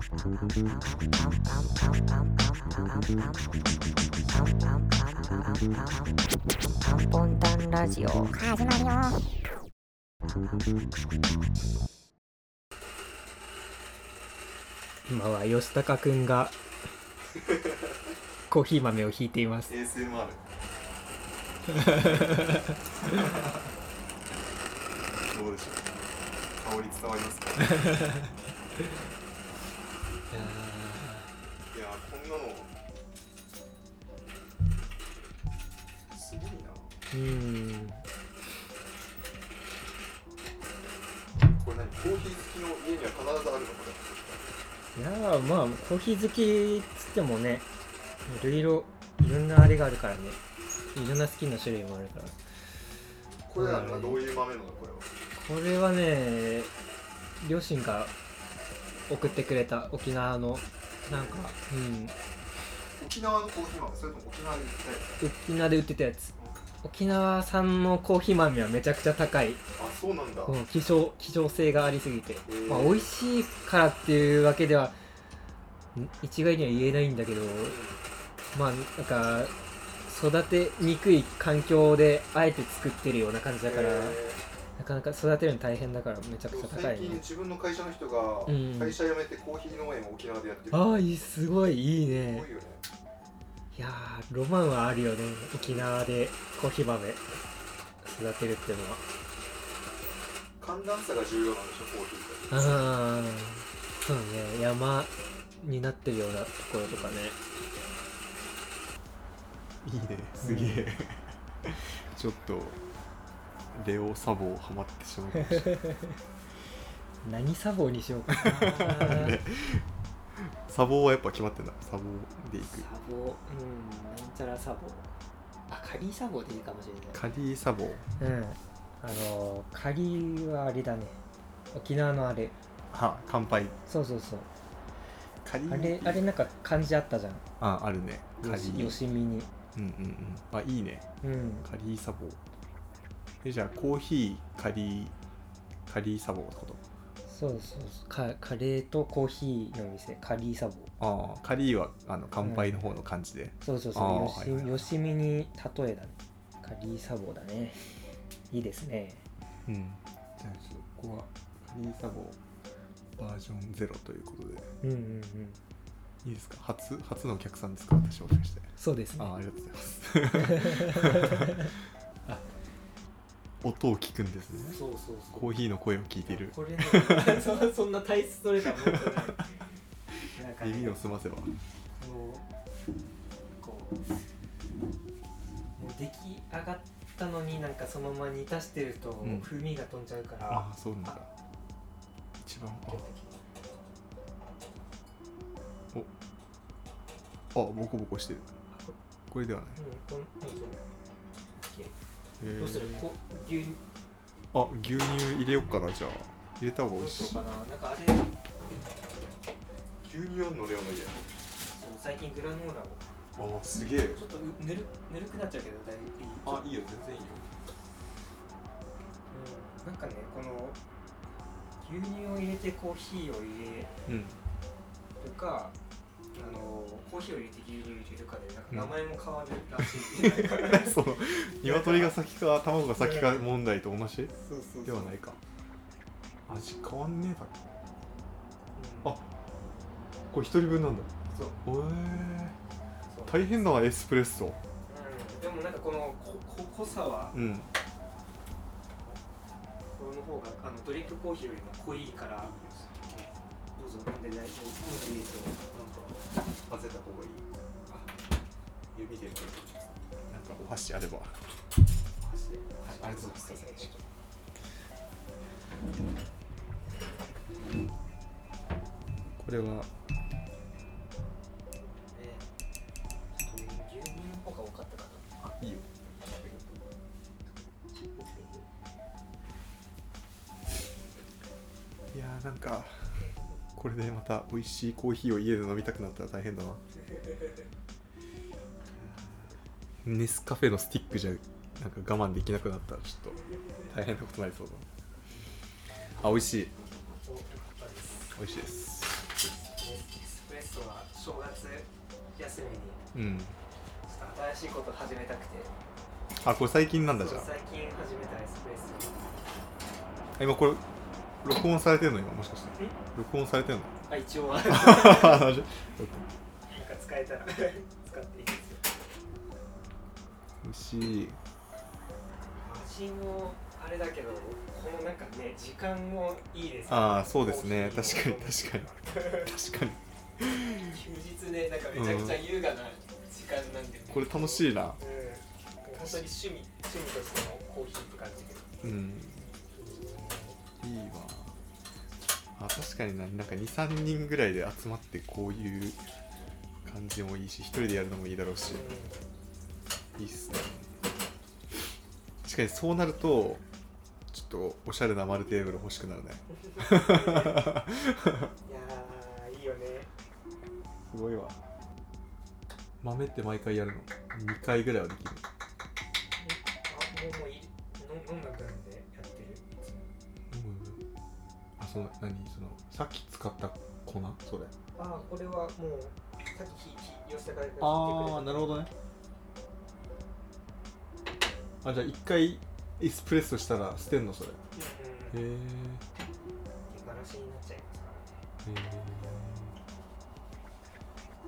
ンポンタンラジオ始まるよ今は吉高くんがコーヒー豆をひいています ASMR どうでしょう香り伝わりますかいやこん。なのすごいなうんこれ何コーヒー好きの家には必ずあるのこいやーまあコーヒー好きっつってもねいろいろいろんなあれがあるからね。いろんな好きな種類もあるから。れこれなんかどういう豆なのこれは？これはね両親が送ってくれた沖縄のなんかうん。沖縄のコーヒー豆それとも沖縄で売ってたやつ？沖縄で売ってたやつ。沖縄産のコーヒー豆はめちゃくちゃ高い。あそうなんだ、うん希少希少性がありすぎて、ー。まあ、美味しいからっていうわけではん一概には言えないんだけどまあなんか育てにくい環境であえて作ってるような感じだから、えなかなか育てるの大変だからめちゃーくちゃ高最いね。近自分の会社の人がうん。会社辞めてコーヒー農園を沖縄でやってる、ああいいすごいいいすね。ねいやーロマンはあるよね沖縄でコーヒー豆育てるっていうのは。寒暖差が重要なんでしょコーヒーって。ああそうね山になってるようなところとかね。いいねすげえ、ちょっとレオサボハマってしまう。かもし何サボにしようかな。ね。サボはやっぱ決まってんだ。サボでいく。サボ。うん。なんちゃらサボ。あカリーサボでいいかもしれカリーサボ。ないうん。あのカリーはあれだね。沖縄のあれ。は乾杯。そうそうそう。カリー。あれあれなんか漢字あったじゃん。ああるね。カリよしーよしみに。うんうんうん。あいいね。うん。カリーサボえじゃあコーヒーカリーカリーサボってこと？そうそうそう。カカレーとコーヒーの店。カリーサボああカリーはあの乾杯の方の感じで、そうそうあそう。よし,、ーはいはい。よしみに例えだね。カリーサボだね。いいですね。うん。じゃあちょっとここはカリーサボバージョンゼロということで。うんうんうん。いいですか？初初のお客さんですか？私もしかして。そうですね。あありがとうございます音を聞くんですね。そうそうそう。コーヒーの声を聞いているこれねそ そんな体質取れたもんじゃない。なんかね耳を澄ませばこうこうもう出来上がったのになんかそのまま煮足してるとん。風味が飛んじゃうから、ああそうなんだ。一番あ。あボコボコしてる。こ。れではない。うんこんどうするこう牛乳あ牛乳入れよっかなじゃあ入れた方が美味しいそうかななんかあれ牛乳あんのレオの家そう最近グラノーラをああすげえちょっとうぬるぬるくなっちゃうけどだいぶいい。あいい。よ全然いい。ようんなんかねこの牛乳を入れてコーヒーを入れうんるかあのコーヒーを入れて牛乳を入れるかでなんか名前も変わるらしい、そう。鶏が先か卵が先か問題と同じ？ではないか。味変わんねえだろ。うん。あこれ一人分なんだ。そう。おえ。そう。大変だなエスプレッソ。うん。でもなんかこのここ濃さはうん。この方があのドリップコーヒーよりも濃いからどうぞ飲んで大丈夫飲んでいいですよ混ぜた方がいい。指でなんかお箸あれば。はいありがとうございます。これは美味しいコーヒーを家で飲みたくなったら大変だなネスカフェのスティックじゃなんか我慢できなくなったらちょっと大変なことになりそうだあ美味しい。美味しいです。スプレッソは正月休みに。うん。ちょっと新しいこと始めたくて。あこれ最近なんだじゃそう最近始めたエスプレッソ。あ今これ録音されてるの今もしかして。ん録音されてるの？あ一応。は なんか使えたら。使っていいですよ。美味しい。味もあれだけどこのなんかね時間もいいですね。ああそうですね。確かに確かに。確かに。休日ねなんかめちゃくちゃ優雅な時間なんで、ね。これ楽しいな。うん。本当に趣味趣味としてのコーヒーって感じで。うんいいわ。あ確かにななんか23人ぐらいで集まってこういう感じもいいし一人でやるのもいいだろうし。いいっすね。確かにそうなるとちょっとおしゃれな丸テーブル欲しくなるね。いやーいいよね。すごいわ。豆って毎回やるの？2回ぐらいはできる。あもうもういい？その何そのさっき使った粉？それ。あこれはもうさっき火からああなるほどね。あじゃあ一回エスプレッソしたら捨てんの？それ。へうんうん。え出がらしになっちゃいますからね。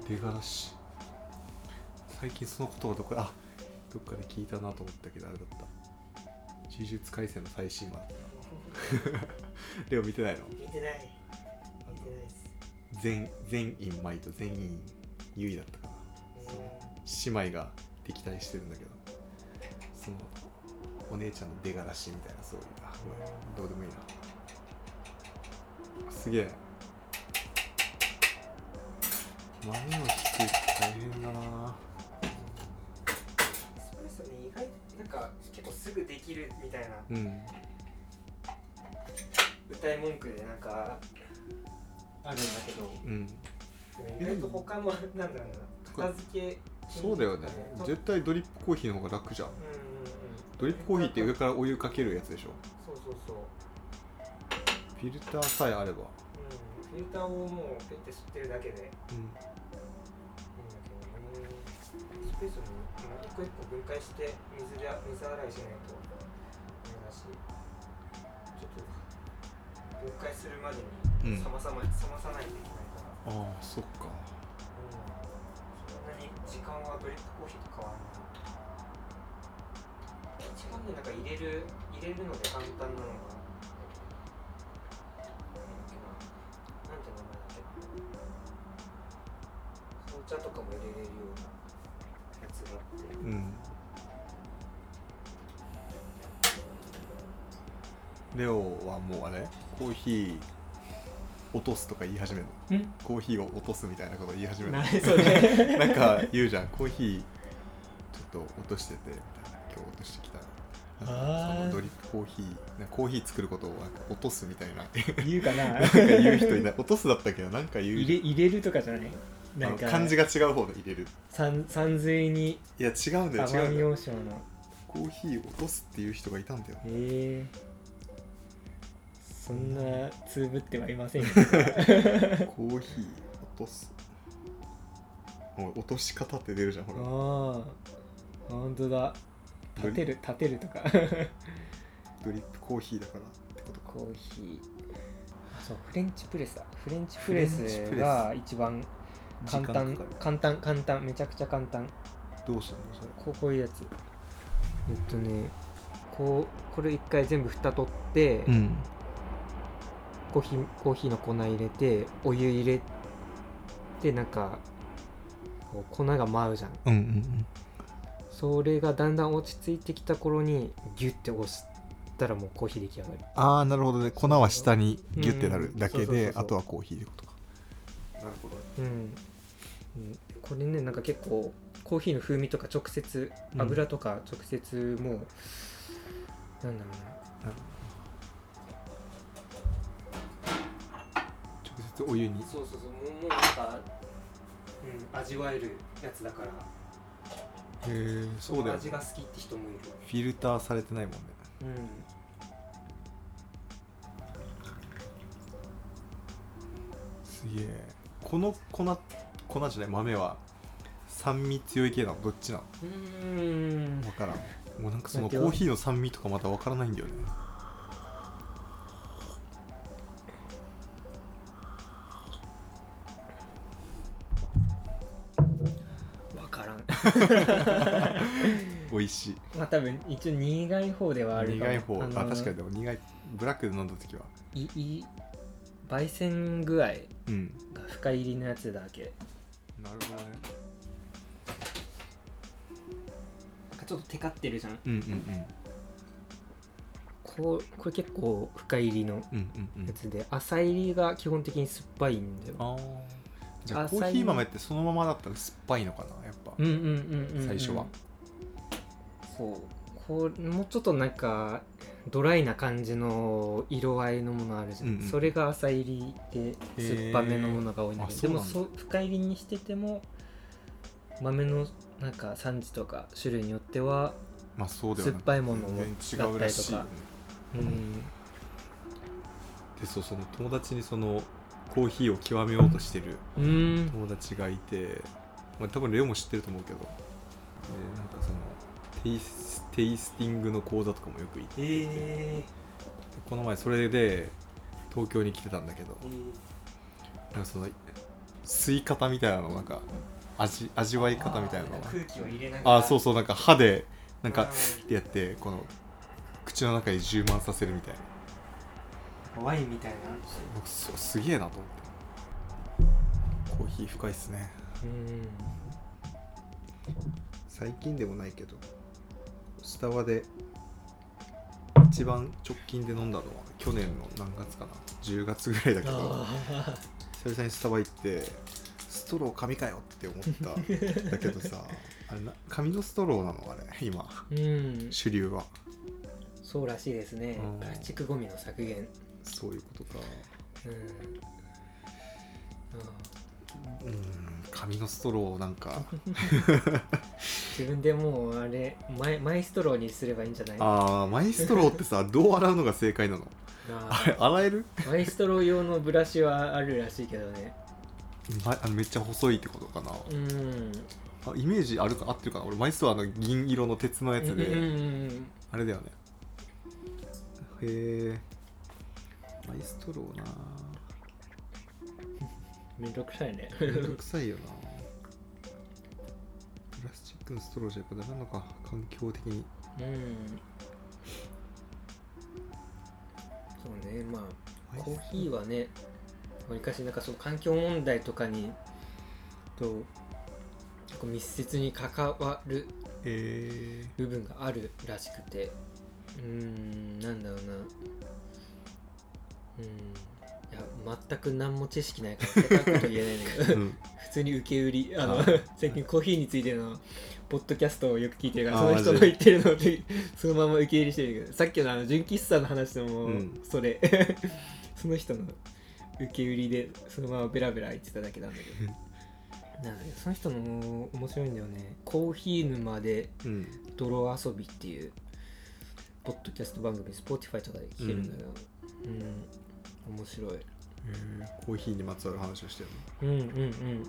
出がらし。最近その言葉どこあどっかで聞いたなと思ったけどあれだった。呪術廻戦の最新話だった レオ見てないの？見てない。見てないです。全全員舞と全員優位だったかな。姉妹が敵対してるんだけど。そのお姉ちゃんの出がらしみたいなそういう。あどうでもいいな。すげえ。豆をひく大変だな。エスプレッソね。意外なんか結構すぐできるみたいな。うん歌い文句でなんかあるんだけど。うん。意外と他のなんだろうな片付けそうだよね。うん絶対ドリップコーヒーの方が楽じゃん。うんうんドリップコーヒーって上からお湯かけるやつでしょ。そうそうそう。フィルターさえあれば。うん。フィルターをもうペッて吸ってるだけで。いいんだうんけどね。スペースに一個一個分解して水で水洗いしないと。ダメだし分解するまでにうん。冷まさない、冷まさないといけないからああそっか。そんなに時間はドリップコーヒーと変わらない一番ねなんか入れる入れるので簡単なのがなて名前だっけ紅茶とかも入れれるようなやつがあって。うんレオはもうあれ？コーヒー落とすとか言い始めるの？ん？コーヒーを落とすみたいなこと言い始めるの？何それ。なんか言うじゃんコーヒーちょっと落としててみたいな。今日落としてきた。なんかあー。そのドリップコーヒーなんかコーヒー作ることをなんか落とすみたいな。言うかな。なんか言う人いない。落とすだったけどなんか言う。入れ入れるとかじゃない？あのなんか。漢字が違う方で入れる。三三髄にいや違うんだよ違奄美うんだよ。大島の。コーヒーを落とすっていう人がいたんだよ。ええそんなつぶってはいませんよ。コーヒー落とす。落とし方って出るじゃんほら。ああ本当だ。立てる立てるとか。ドリップコーヒーだからってことか。コーヒー。あそうフレンチプレスだ。フレンチプレスが一番簡単簡単簡単めちゃくちゃ簡単。どうするのそれ。こうこういうやつ。えっとねこうこれ一回全部蓋取って、んコーヒーコーヒーの粉入れてお湯入れてなんかこう粉が舞うじゃん。うんうんそれがだんだん落ち着いてきた頃にギュッて押したらもうコーヒー出来上がるああなるほどね。粉は下にギュッてなるだけうんそうそうそうそう。であとはコーヒーってことか。なるほど。うん、うんこれねなんか結構コーヒーの風味とか直接うん。油とか直接もう、なんだろうな。直接お湯に。そうそうそうもうもうなんか、うん、味わえるやつだから。へえそうだよね。味が好きって人もいる。フィルターされてないもんね。うん。すげえ。この粉粉じゃない豆は酸味強い系なの？どっちなの？うーん。分からん。もうなんかそのコーヒーの酸味とかまだ分からないんだよね 美味しい。まあ多分一応苦い方ではある苦い方。あの確かにでも苦いブラックで飲んだ時は。いい焙煎具合うん。が深入りのやつだけ。なるほどね。なんかちょっとテカってるじゃん。うんうんこうこれ結構深入りのうんうんうん。うんやつで。浅入りが基本的に酸っぱいんだよ。ああじゃあコーヒー豆ってそのままだったら酸っぱいのかなやっぱ。最初は。そう。こうもうちょっとなんかドライな感じの色合いのものあるじゃん、うんうん。それが浅入りで酸っぱめのものが多いんだけど、でもそう深入りにしてても豆のなんか産地とか種類によっては酸っぱいものも全然違うらしいよね。うん。でそうその友達にそのコーヒーを極めようとしてるうん。友達がいて、まあ、多分レオも知ってると思うけど、でなんかそのテイステイスティングの講座とかもよく行ってて、えこの前それで東京に来てたんだけどー、なんかその吸い方みたいなのなんか味味わい方みたいなのが。空気を入れながら。あそうそうなんか歯でなんかってやってこの口の中に充満させるみたいなワインみたいな。僕すすげえなと思って。コーヒー深いっすね。うん。最近でもないけどスタバで一番直近で飲んだのは去年の何月かな。10月ぐらいだけどあ久々にスタバ行ってストロー紙かよって思っただけどさ あれな紙のストローなのあれ今。ーうん。主流は。そうらしいですね。うん。プラスチックゴミの削減そういうことか。うんあ。うん紙のストローなんか。ー 自分でもうあれマイマイストローにすればいいんじゃない？あーマイストローってさ どう洗うのが正解なの？あ。あれ洗える、ーマイストロー用のブラシはあるらしいけどね。ま、あのめっちゃ細いってことかな、うん。あイメージあるか合ってるかな？俺マイストローあの銀色の鉄のやつで、うんうんうんあれだよね。へえマイストローな。めんどくさいね。めんどくさいよな。プラスチックのストローじゃやっぱダメなのか。環境的に。うん。そうね。まあコーヒーはねわりかしなんかその環境問題とかにと結構密接に関わるえ部分があるらしくて。うーんなんだろうなうん。いや全く何も知識ないから言えないんだけどーうん、普通に受け売りあのあ最近コーヒーについてのポッドキャストをよく聞いてるからあその人の言ってるのでそのまま受け入れしてるけどさっきのあの純喫茶の話でもうん。それ、その人の受け売りでそのままベラベラ言ってただけなんだけど。なんだけどその人の面白いんだよね。コーヒー沼でうん、泥遊びっていうポッドキャスト番組 Spotify とかで聞けるんだけど。うん、面白い。えー。コーヒーにまつわる話をしてるうんうんうん。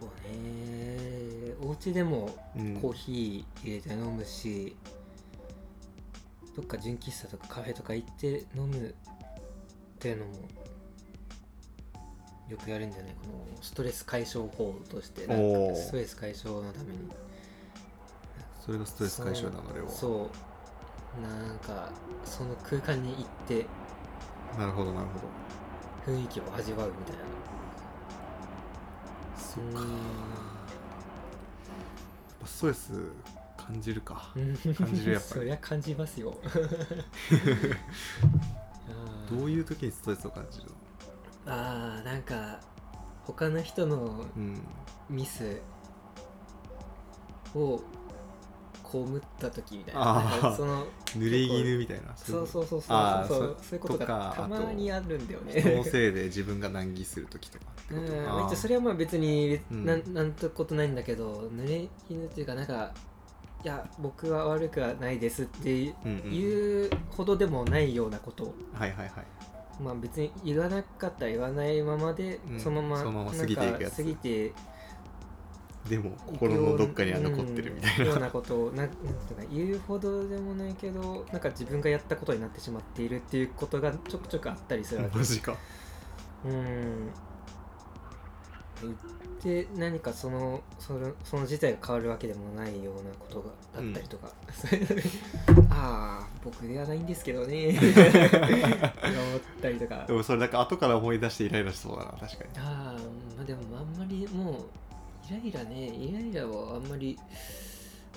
そうねお家でもの、うん、コーヒー入れて飲むし、どっか純喫茶とかカフェとか行って飲むっていうのもよくやるんじゃないこのストレス解消法としてなんおー。かストレス解消のために。それがストレス解消なのレオは。そうなんかその空間に行ってなるほどなるほど。雰囲気を味わうみたいな。そっか。ストレス感じるか。うん。感じるやっぱり。そりゃ感じますよ。どういう時にストレスを感じるの？あーなんか他の人のうん。ミスを被った時みたいなその濡れ衣みたいなそうそうそうそうそうそういうことがたまにあるんだよ人のせいで自分が難儀する時とかうんそれはまあ別になんなんてことないんだけど濡れ衣っていうかなんかいや僕は悪くはないですっていうほどでもないようなことはいはいはいまあ別に言わなかったら言わないままで、そのまま過ぎていくやつ過ぎてでも心のどっかには残ってるみたいな、うんようなことをななんていうか言うほどでもないけどなんか自分がやったことになってしまっているっていうことがちょくちょくあったりするわけ。マジか。うん。言って何かそのそのその自体が変わるわけでもないようなことがだったりとか、そういう ああ僕ではないんですけどね。思ったりとか。でもそれなんか後から思い出してイライラしそうだな確かに。ああまあでもあんまりもうイライラねイライラはあんまり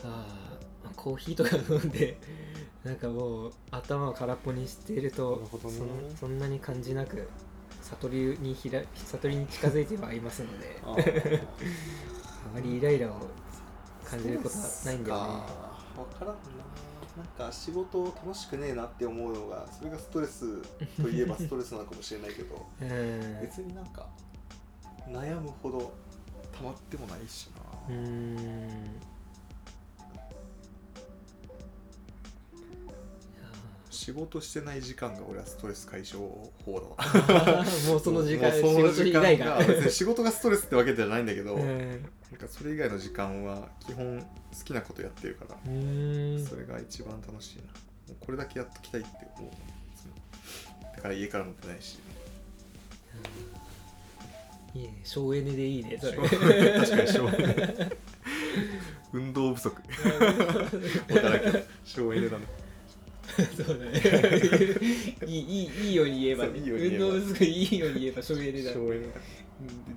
ああコーヒーとか飲んでなんかもう頭を空っぽにしているとね。そそんなに感じなく悟りにひら悟りに近づいてはいますのでああまりイライラを感じることはないんだよね。分か。らんな。なんか仕事楽しくねえなって思うのがそれがストレスといえばストレスなのかもしれないけど うん。別になんか悩むほど溜まってもないしな、うー。ん仕事してない時間が俺はストレス解消法だわ。もうその時間仕事以外が。別に仕事がストレスってわけじゃないんだけど、う なんんかそれ以外の時間は基本好きなことやってるからそれが一番楽しいな。もうこれだけやっときたいって思うだから家からも出ないしいいね。省エネでいいねそれ。確かに省エネ。運動不足。わからんけど省エネだね。そうだね。いいいいいいように言えば、ね、そういいように言えば。運動不足いいように言えば省エネだ、省エネうん。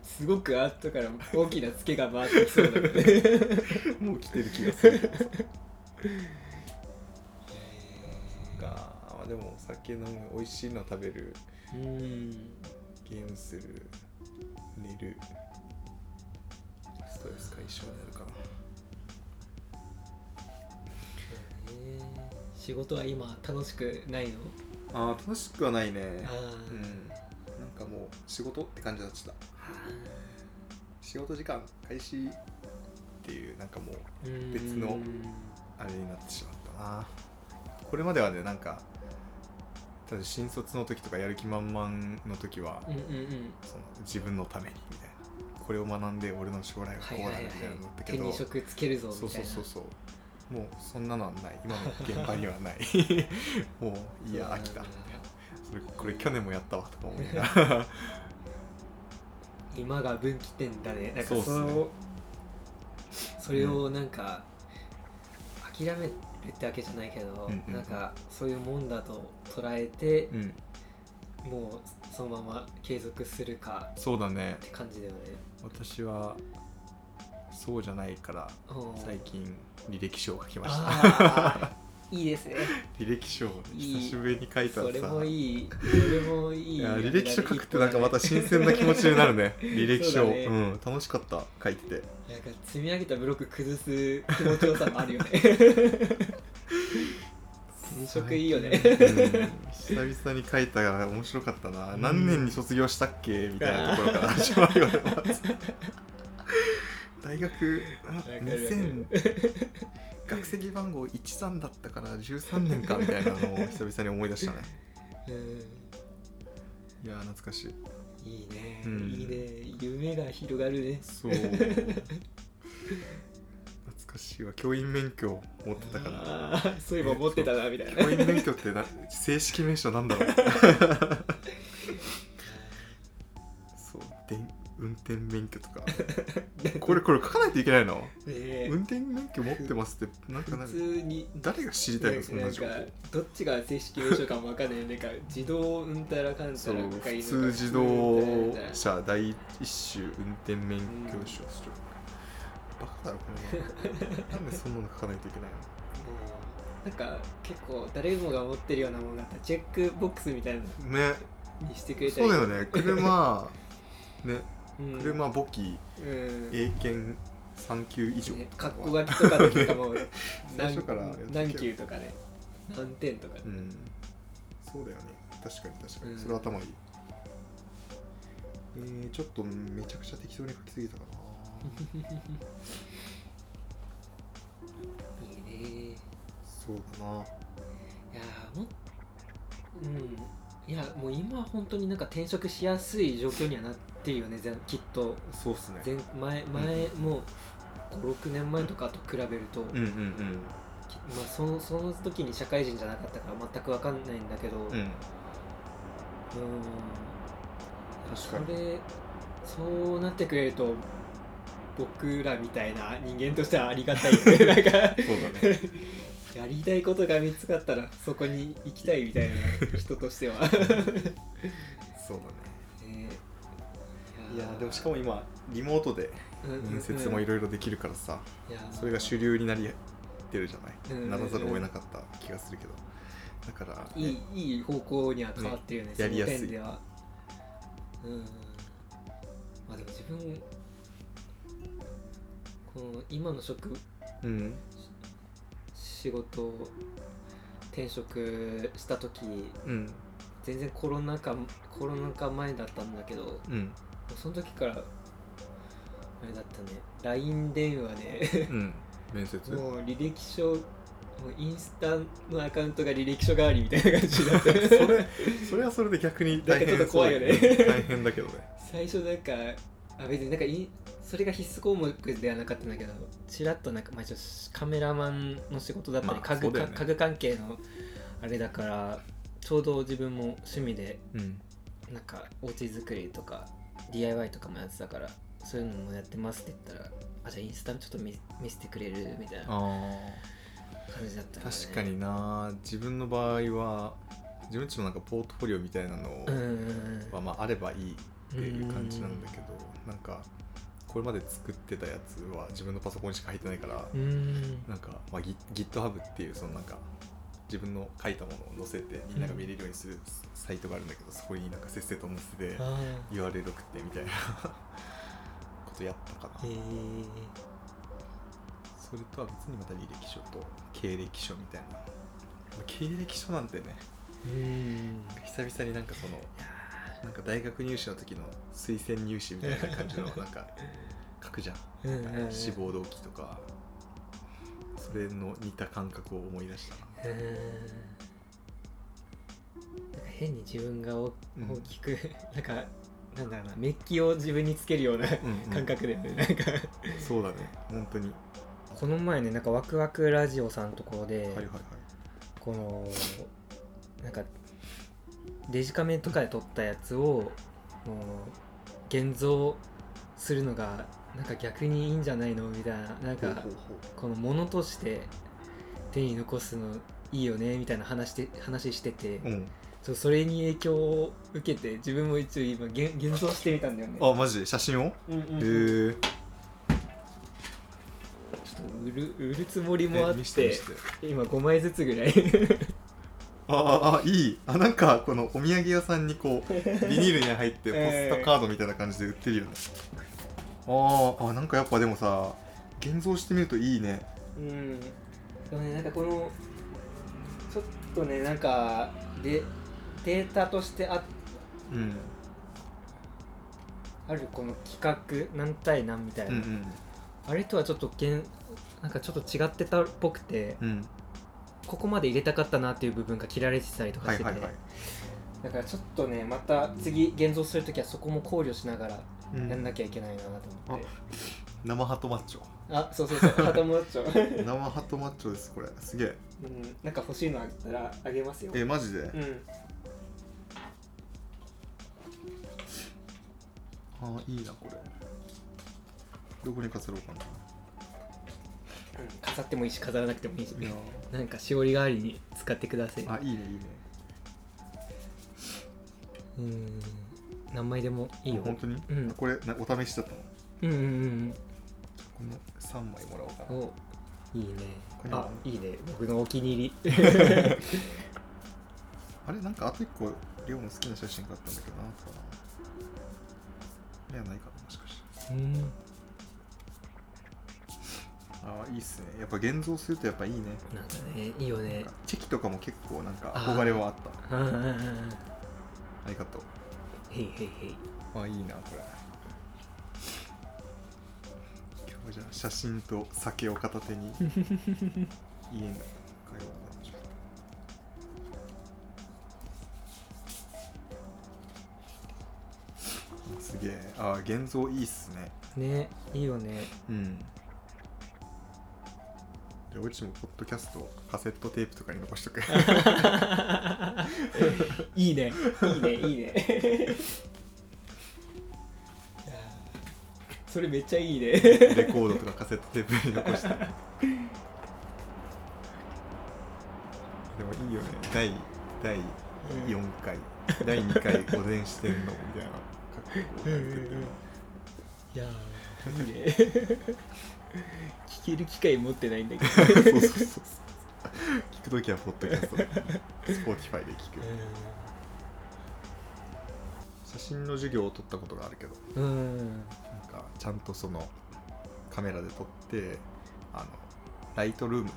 すごく後から大きなツケが回ってきそうだけどねだもう来てる気がする。か。でも酒飲む美味しいの食べる。うん。ゲームする寝る。ストレス解消になるかな。仕事は今楽しくないの？あー楽しくはないね。あうん。なんかもう仕事って感じだった。仕事時間開始っていうなんかもうー別のあれになってしまったな。これまではねなんかただ新卒の時とかやる気満々の時は、うんうんうん。その自分のためにみたいな。これを学んで俺の将来はこうなるみたいなのだったけど、手に職つけるぞそうみたいうなそそうそう。もうそんなのはない。今の現場にはない。もういや飽きた。それこれ去年もやったわとか思いながら。今が分岐点だね。なんかそね。それをなんか諦めるってわけじゃないけど、うんうんなんかそういうもんだと捉えてう、ん。もうそのまま継続するかそうだね。って感じだよね。私はそうじゃないからうん。最近履歴書を書きましたいいですね。履歴書久しぶりに書いたらさ。それもいい。それもいい。履歴書書くってなんかまた新鮮な気持ちになるね。履歴書そうだね。うん。楽しかった。書いてて。なんか積み上げたブロック崩す 気持ちよさもあるよね。転職いいよね。うん。久々に書いたら面白かったな、うん。何年に卒業したっけみたいなところから始まるよね。大学あかる。2000学籍番号13だったから13年かみたいなのを久々に思い出したね。うんいやー懐かしい。いいね、うん。いいね。夢が広がるね。そう。懐かしいわ。教員免許持ってたから。そういえば持ってたなみたいな。教員免許ってな正式名称なんだろう。そう。で運転免許とか。これこれ書かないといけないの？運転免許持ってますってなんか普何通に誰が知りたいのそんな情報んかどっちが正式名称かもわかんないなんか自動うんたらかんたらとかいう普のが通自動車第一種運転免許証。取得バカだろこれ。なんでそんなの書かないといけないの？なんか結構誰もが持ってるようなものがあったらチェックボックスみたいなの？ねにしてくれたりそうだよね。車ね。うん。車簿記。うん。英検3級以上。ねカッコ書きとかの時とかも最初から何級とかね何点とか、うん。そうだよね。確かに確かに、うん。それは頭いい。えー、ちょっとめちゃくちゃ適当に書きすぎたかな。いいね。そうだな。いやーもうんいやもう今は本当になんか転職しやすい状況にはなってるよねきっと。そうっすね。前前前もう56年前とかと比べると、うんうんうん。まあ、そのその時に社会人じゃなかったから全く分かんないんだけど。ううん。んそ確かに。れそうなってくれると僕らみたいな人間としてはありがたい。なんかそうだね やりたいことが見つかったらそこに行きたいみたいな 人としては。そうだね。ねいやでもしかも今リモートで面接もいろろいろできるからさいやそれが主流になりってるじゃない、うんならざるを得なかった気がするけど。だから、ね、いいいい方向には変わってるよね。ねやりやすい。では。うん。まあでも自分この今の職うん仕事転職した時うん。全然コロナ禍コロナ禍前だったんだけどうん。その時からあれだったね。LINE 電話でうん。面接。もう履歴書もうインスタのアカウントが履歴書代わりみたいな感じになって。それそれはそれで逆に大変なんかちょっと怖いよね。大変だけどね。最初なんかあ別になんかいそれが必須項目ではなかったんだけどちらっとなんか、まあ、一応カメラマンの仕事だったり、まあ家具ね。家具関係のあれだからちょうど自分も趣味でうん。なんかお家作りとか DIY とかもやってたからそういうのもやってますって言ったらあじゃあインスタちょっと見見せてくれるみたいなあ感じだったーから、ね、確かにな。自分の場合は自分ちのなんかポートフォリオみたいなのはまああればいいっていう感じなんだけどなんかこれまで作ってたやつは自分のパソコンにしか入ってないからうん。うんなんか、まあ、Git- GitHub っていうそのなんか自分の書いたものを載せてみんなが見れるようにするサイトがあるんだけどそこになんかせっせと載せてあ URL 送ってみたいな ことやったかな。えそれとは別にまた履歴書と経歴書みたいな。経歴書なんてねうん。久々になんかそのなんか大学入試の時の推薦入試みたいな感じの なんか書くじゃん。うんうんうん。志望動機とかそれの似た感覚を思い出したな。んか変に自分が大きく、なんかなんだろうなメッキを自分につけるようなうんうん。感覚だよね、なんか。そうだね。本当に。この前ねなんかワクワクラジオさんのところで、はいはいはい。このなんかデジカメとかで撮ったやつをもう現像するのがなんか逆にいいんじゃないのみたいななんかこのものとして手に残すのいいよねみたいな話して話してて、ううん。そうそれに影響を受けて自分も一応今現現像してみたんだよね。あマジで？写真を？うんうんへうん。えちょっと売る売るつもりもあって今5枚ずつぐらいあああいい。あなんかこのお土産屋さんにこう ビニールに入ってポストカードみたいな感じで売ってるよね、あーあなんかやっぱでもさ現像してみるといいね。うん。でもねなんかこのちょっとねなんかでデータとしてあうん。あるこの企画何対何みたいな、うんあれとはちょっとけんなんかちょっと違ってたっぽくて。うんうんここまで入れたかったなっていう部分が切られてたりとかしてて、はいはいはい、だからちょっとねまた次現像するときはそこも考慮しながらうん。やんなきゃいけないなと思って、生ハトマッチョ。あそうそうそうハトモッチョ、生ハトマッチョですこれ。すげえ。うん、なんか欲しいのあったらあげますよ。えマジで、うん。あーいいなこれ。どこに飾ろうかな。うん飾ってもいいし飾らなくてもいいしなんかしおり代わりに使ってください。あいいねいいね。うん。何枚でもいいよ。本当に、うん。これなお試しだったの？うんうんうんこの3枚もらおうかな。うんおいいね。あいいね。僕のお気に入り。あれなんかあと1個亮の好きな写真があったんだけどなさあれはないかなもしかして。うんああいいっすね。やっぱ現像するとやっぱいいね。なんかねいいよね。チェキとかも結構なんか憧れはあった。あありがとう。へいへいへい。あいいなこれ。今日じゃあ写真と酒を片手に 家に帰ろうす。げえ。ああ現像いいっすね。ねいいよね。うん。で俺ちもポッドキャストカセットテープとかに残しとく。いいね。いいね。いいね。それめっちゃいいね。レコードとかカセットテープに残して。でもいいよね。第第4回、第2回おでんしてんのみたいな。かっこいいいやーいいね聞ける機会持ってないんだけど。そうそうそう。そう聞くときはポッドキャスト。スポーティファイで聞く。写真の授業を取ったことがあるけど。うん。なんかちゃんとそのカメラで撮ってあのライトルーム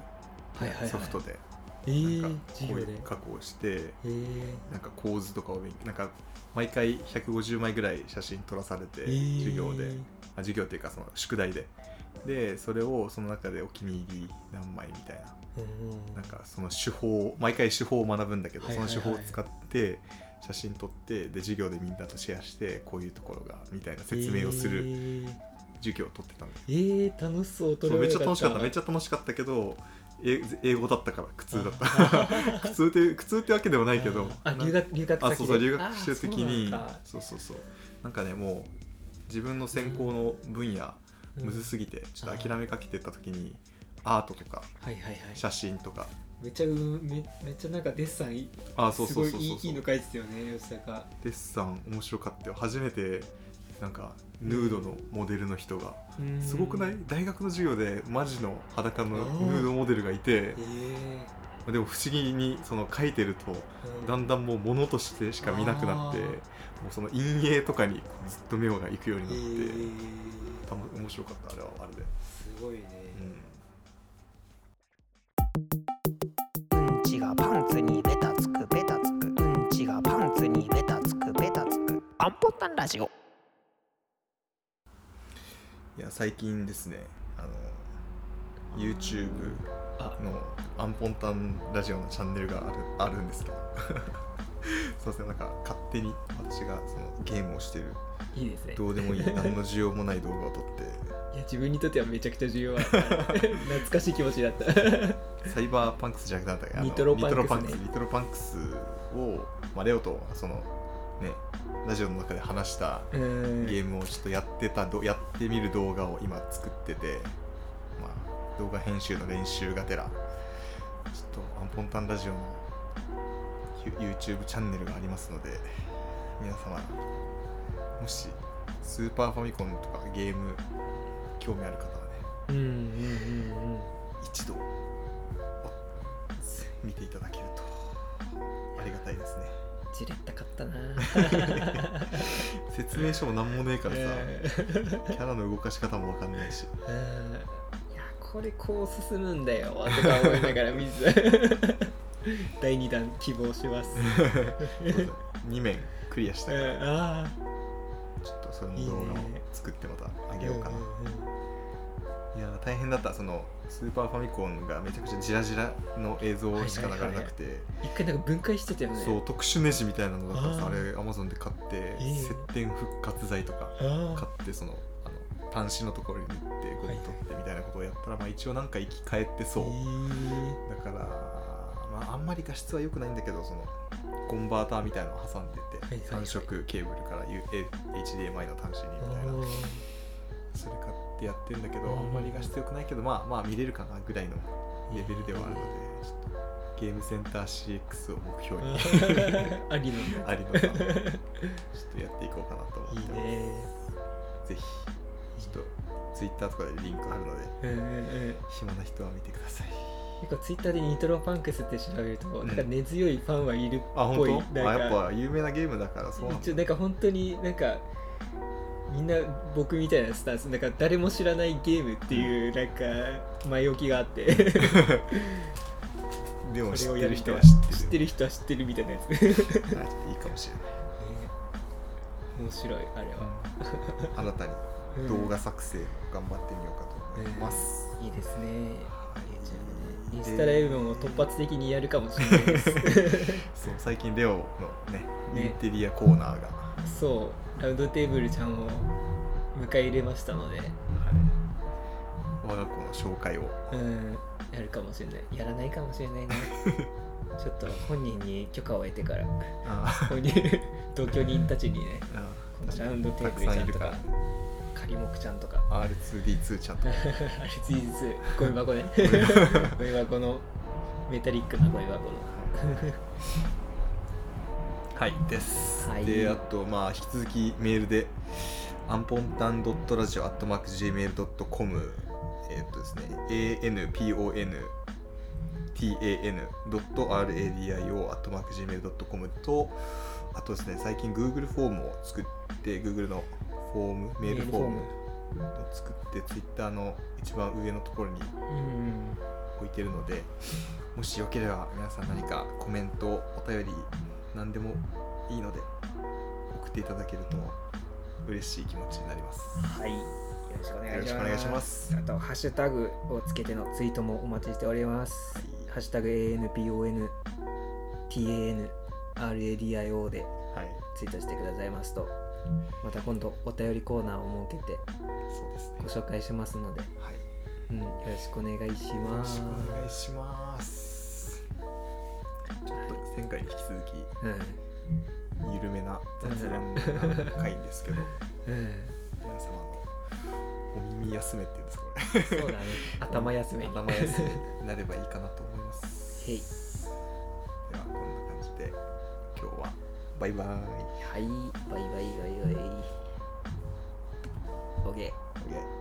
ソフトでえーなんかこういう加工してえー。なんか構図とかを勉なんか毎回150枚ぐらい写真撮らされて、えー。授業で。あ授業っていうかその宿題ででそれをその中でお気に入り何枚みたいな。うんなんかその手法毎回手法を学ぶんだけど、はいはいはい。その手法を使って写真撮ってで授業でみんなとシェアしてこういうところがみたいな説明をすえるー。授業を撮ってたんだよ、えー、楽しそうそうめっちゃ楽しかった。めっちちゃ楽しかったけどえ英語だったから苦痛だった。苦痛 って苦痛ってわけではないけど。あな留学留学あそうそう留学してる時にそうそうそうなんかねもう自分の専攻の分野うんむずすぎてちょっと諦めかけてた時にアートとか写真とか。めっちゃうめめっちゃなんかデッサンいあそうそうそういいの書いてたよね吉高デッサン面白かったよ。初めてなんかヌードのモデルの人が。うん。すごくない？大学の授業でマジの裸のヌあー。ードモデルがいて。えでも不思議にその描いてるとーだんだんもう物としてしか見なくなってもうその陰影とかにずっと目が行くようにえなって、ー。たま面白かったあれはあれで、すごいね、うん、うんちがパンツにベタつくベタつく。うんちがパンツにベタつくベタつく。アンポタンラジオ。いや最近ですねあの YouTube あ。のアンポンタンラジオのチャンネルがあるあるんですけど。そうですねなんか勝手に私がそのゲームをしてる。いいですね。どうでもいい 何の需要もない動画を撮っいや自分にとってはめちゃくちゃ重要な 懐かしい気持ちだった。てサイバーパンクスじゃなくてあのニトロパンクスね。ニトロパンクスニトロパンクスを、まあ、レオとそのねラジオの中で話したうん。ゲームをちょっとやってたどやってみる動画を今作ってて、まあ、動画編集の練習がてらちょっとアンポンタンラジオの You- YouTube チャンネルがありますので皆様もしスーパーファミコンとかゲーム興味ある方はねうんうんうんうん。一度お見ていただけるとありがたいですね。じれったかったな。説明書も何もねえからさ、えキャラの動かし方も分かんないしこれこう進むんだよ。とか思いながら見てた 第2弾希望します。2面クリアしたうんからあちょっとその動画を作ってまたああげようかな、いやー大変だった。そのスーパーファミコンがめちゃくちゃジラジラの映像しか流れなくて、一回なんか分解してたよね。そう特殊ネジみたいなのだったらさあれアマゾンで買って、接点復活剤とかあ買ってその端子のところに塗ってゴミ取ってみたいなことをやったら、まあ、一応なんか生き返ってそう、えだから、まあ、あんまり画質は良くないんだけどそのコンバーターみたいなのを挟んでて、はいはいはい。3色ケーブルから U- A- HDMI の端子にみたいな。それ買ってやってんだけどうん。あんまり画質良くないけどまあまあ見れるかなぐらいのレベルではあるのでちょっとゲームセンター CX を目標に。ありのありのさんちょっとやっていこうかなと思いいってます。ね。ぜひちょっと Twitter とかでリンクあるのでうんうんうん暇な人は見てください。結構ツイッターでニトロパンクスって調べると、ん。なんか根強いファンはいるっあぽい。本当？あなやっぱ有名なゲームだからそうなんだ。一応なんか本当になんかみんな僕みたいなスタンス。なんか誰も知らないゲームっていうなんか前置きがあって。でも知それをやるってる人は知っててるる知ってる人は知ってるみたいなやつ。あいいかもしれ面白いあれは、ない新たに。うん動画作成を頑張ってみようかと思います、いいですね。はい。じゃあインスタライブも突発的にやるかもしれないです。そう最近レオのねね。インテリアコーナーが、そう。ラウンドテーブルちゃんを迎え入れましたので。我が子の紹介を。うん。やるかもしれない。やらないかもしれないな ちょっと本人に許可を得てから。あ本人同居人たちにね。あ。このラウンドテーブルちゃんとかさんいるから仮木ちゃんとか。R2D2 ちゃんとあれついつゴミ箱ね。ゴミ箱のメタリックなゴミ箱の。はい。です、はい。であとまあ引き続きメールでアンポンタンドットラジオアットマーク Gmail.com えっとですね ANPON tan.radio アットマーク Gmail.com とあとですね最近 Google フォームを作って Google のフォームメールフォームを作って Twitter の一番上のところにうん。置いてるのでもしよければ皆さん何かコメントお便り何でもいいので送っていただけると嬉しい気持ちになります。はい。よろしくお願いします。ます。あとハッシュタグをつけてのツイートもお待ちしております、はい。ハッシュタグ ANPONTANRADIO ではい。ツイートしてくださいますとまた今度お便りコーナーを設けてご紹介しますので、はい。うん、よろしくお願いしよろます。しくお願いします。ちょっと前回に引き続うんき緩めな雑談な回ですけどうん。皆様のお耳休めっていうんですかこれ。そうだね。頭休めに頭休めになればいいかなと思います。へい。ではこんな感じで今日はバイバイ。はいバイバイバイバイ。OK OK